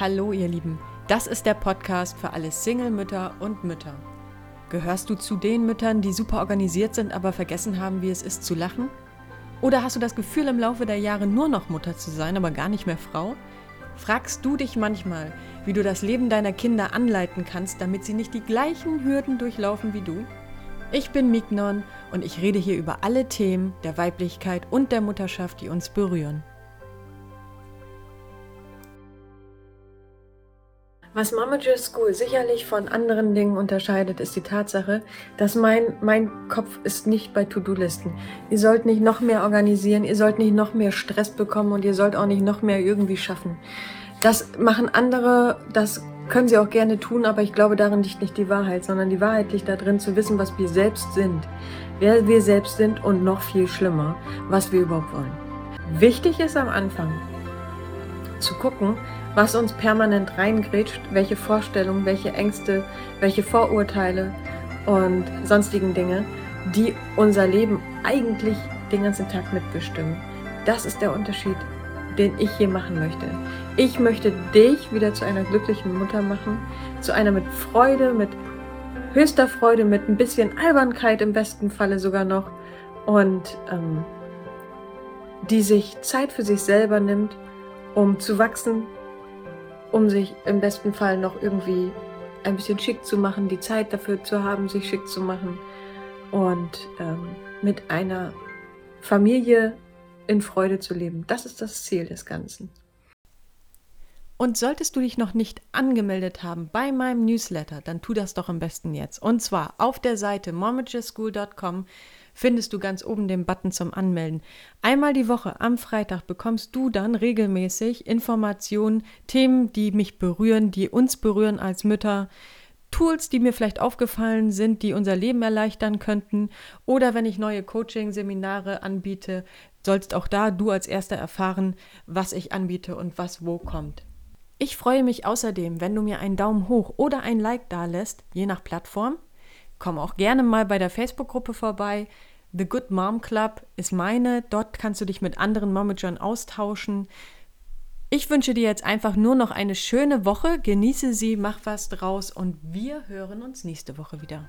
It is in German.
Hallo ihr Lieben, das ist der Podcast für alle Single-Mütter und Mütter. Gehörst du zu den Müttern, die super organisiert sind, aber vergessen haben, wie es ist zu lachen? Oder hast du das Gefühl, im Laufe der Jahre nur noch Mutter zu sein, aber gar nicht mehr Frau? Fragst du dich manchmal, wie du das Leben deiner Kinder anleiten kannst, damit sie nicht die gleichen Hürden durchlaufen wie du? Ich bin Mignon und ich rede hier über alle Themen der Weiblichkeit und der Mutterschaft, die uns berühren. Was Momager School sicherlich von anderen Dingen unterscheidet, ist die Tatsache, dass mein, mein Kopf ist nicht bei To-Do-Listen. Ihr sollt nicht noch mehr organisieren, ihr sollt nicht noch mehr Stress bekommen und ihr sollt auch nicht noch mehr irgendwie schaffen. Das machen andere, das können sie auch gerne tun, aber ich glaube, darin liegt nicht die Wahrheit, sondern die Wahrheit liegt darin zu wissen, was wir selbst sind, wer wir selbst sind und noch viel schlimmer, was wir überhaupt wollen. Wichtig ist am Anfang zu gucken, was uns permanent reingrätscht, welche Vorstellungen, welche Ängste, welche Vorurteile und sonstigen Dinge, die unser Leben eigentlich den ganzen Tag mitbestimmen. Das ist der Unterschied, den ich hier machen möchte. Ich möchte dich wieder zu einer glücklichen Mutter machen, zu einer mit Freude, mit höchster Freude, mit ein bisschen Albernkeit im besten Falle sogar noch und ähm, die sich Zeit für sich selber nimmt, um zu wachsen, um sich im besten Fall noch irgendwie ein bisschen schick zu machen, die Zeit dafür zu haben, sich schick zu machen und ähm, mit einer Familie in Freude zu leben. Das ist das Ziel des Ganzen. Und solltest du dich noch nicht angemeldet haben bei meinem Newsletter, dann tu das doch am besten jetzt. Und zwar auf der Seite momageschool.com findest du ganz oben den Button zum Anmelden. Einmal die Woche am Freitag bekommst du dann regelmäßig Informationen, Themen, die mich berühren, die uns berühren als Mütter. Tools, die mir vielleicht aufgefallen sind, die unser Leben erleichtern könnten. Oder wenn ich neue Coaching-Seminare anbiete, sollst auch da du als Erster erfahren, was ich anbiete und was wo kommt. Ich freue mich außerdem, wenn du mir einen Daumen hoch oder ein Like da lässt, je nach Plattform. Komm auch gerne mal bei der Facebook-Gruppe vorbei. The Good Mom Club ist meine. Dort kannst du dich mit anderen Momagern austauschen. Ich wünsche dir jetzt einfach nur noch eine schöne Woche. Genieße sie, mach was draus und wir hören uns nächste Woche wieder.